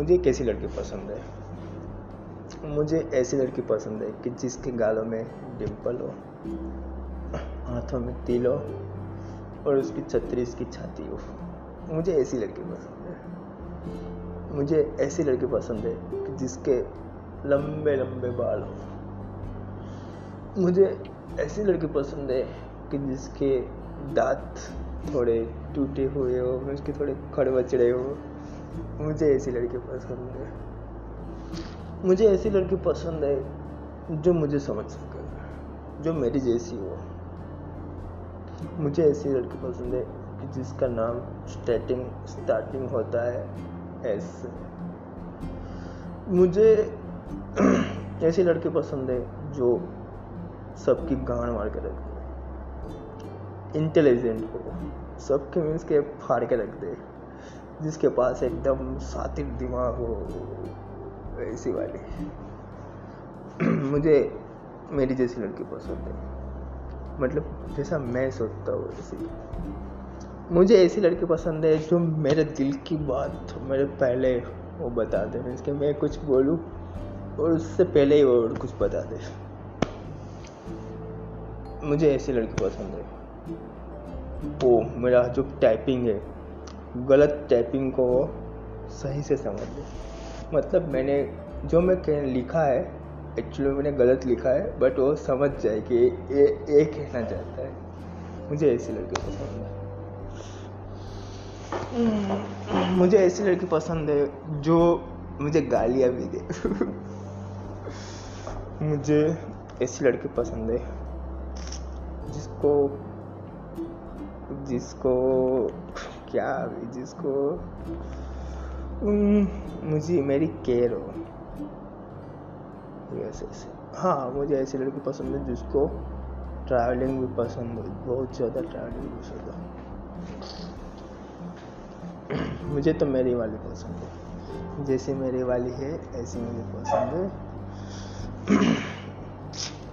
मुझे एक ऐसी लड़की पसंद है? मुझे ऐसी लड़की पसंद है कि जिसके गालों में डिम्पल हो, हाथों में तिल हो और उसकी छत्तीस की छाती हो। मुझे ऐसी लड़की पसंद है। मुझे ऐसी लड़की पसंद है कि जिसके लंबे लंबे बाल हो। मुझे ऐसी लड़की पसंद है कि जिसके दांत थोड़े टूटे हुए हो, उसके थोड़े खड़बचड़े हो। मुझे ऐसी लड़की पसंद है। मुझे ऐसी लड़की पसंद है जो मुझे समझ सके, जो मेरी जैसी हो। मुझे ऐसी लड़की पसंद है कि जिसका नाम स्टार्टिंग स्टार्टिंग होता है एस मुझे ऐसी लड़की पसंद है जो सबकी गांड मार के रख दे। इंटेलिजेंट हो। सबके मीन्स के फाड़ के रख दे। जिसके पास एकदम सातिर दिमाग हो, ऐसी वाली। मुझे मेरी जैसी लड़की पसंद है। मतलब जैसा मैं सोचता हूँ वैसी। मुझे ऐसी लड़की पसंद है जो मेरे दिल की बात मेरे पहले वो बता दे, मीन्स कि मैं कुछ बोलूँ और उससे पहले ही वो कुछ बता दे। मुझे ऐसी लड़की पसंद है। वो मेरा जो टाइपिंग है गलत टाइपिंग को सही से समझ ले। मतलब मैंने जो मैं कह लिखा है एक्चुअली मैंने गलत लिखा है बट वो समझ जाए कि ये ये कहना चाहता है। मुझे ऐसी लड़की पसंद है। मुझे ऐसी लड़की पसंद है जो मुझे गालियाँ भी दे। मुझे ऐसी लड़की पसंद है जिसको जिसको क्या जिसको? मुझे मेरी केयर हो। यस यस हाँ मुझे ऐसी लड़की पसंद है जिसको ट्रैवलिंग भी पसंद हो। बहुत ज़्यादा ट्रैवलिंग भी पसंद हो। मुझे तो मेरी वाली पसंद है। जैसे मेरी वाली है, ऐसी मुझे पसंद है।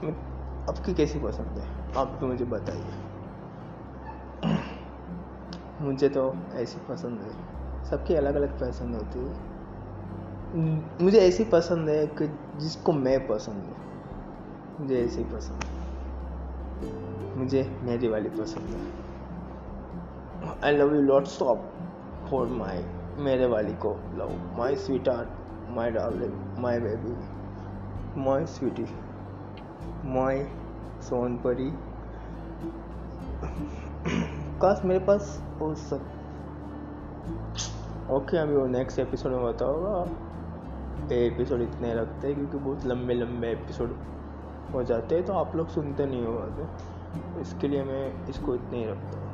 आपकी कैसी पसंद है? आप तो मुझे बताइए। मुझे तो ऐसी पसंद है। सबकी अलग अलग पसंद होती है। मुझे ऐसी पसंद है कि जिसको मैं पसंद हूँ। मुझे ऐसी पसंद है। मुझे मेरी वाली पसंद है। I love you lots of for my मेरे वाली को love my sweet heart my darling my baby my sweetie my Sonpari काश मेरे पास हो सक। ओके अभी वो नेक्स्ट एपिसोड में बताओ ये एपिसोड इतने रखते हैं क्योंकि बहुत लंबे लंबे एपिसोड हो जाते हैं तो आप लोग सुनते नहीं हो इसके लिए मैं इसको इतने ही रखता हूँ।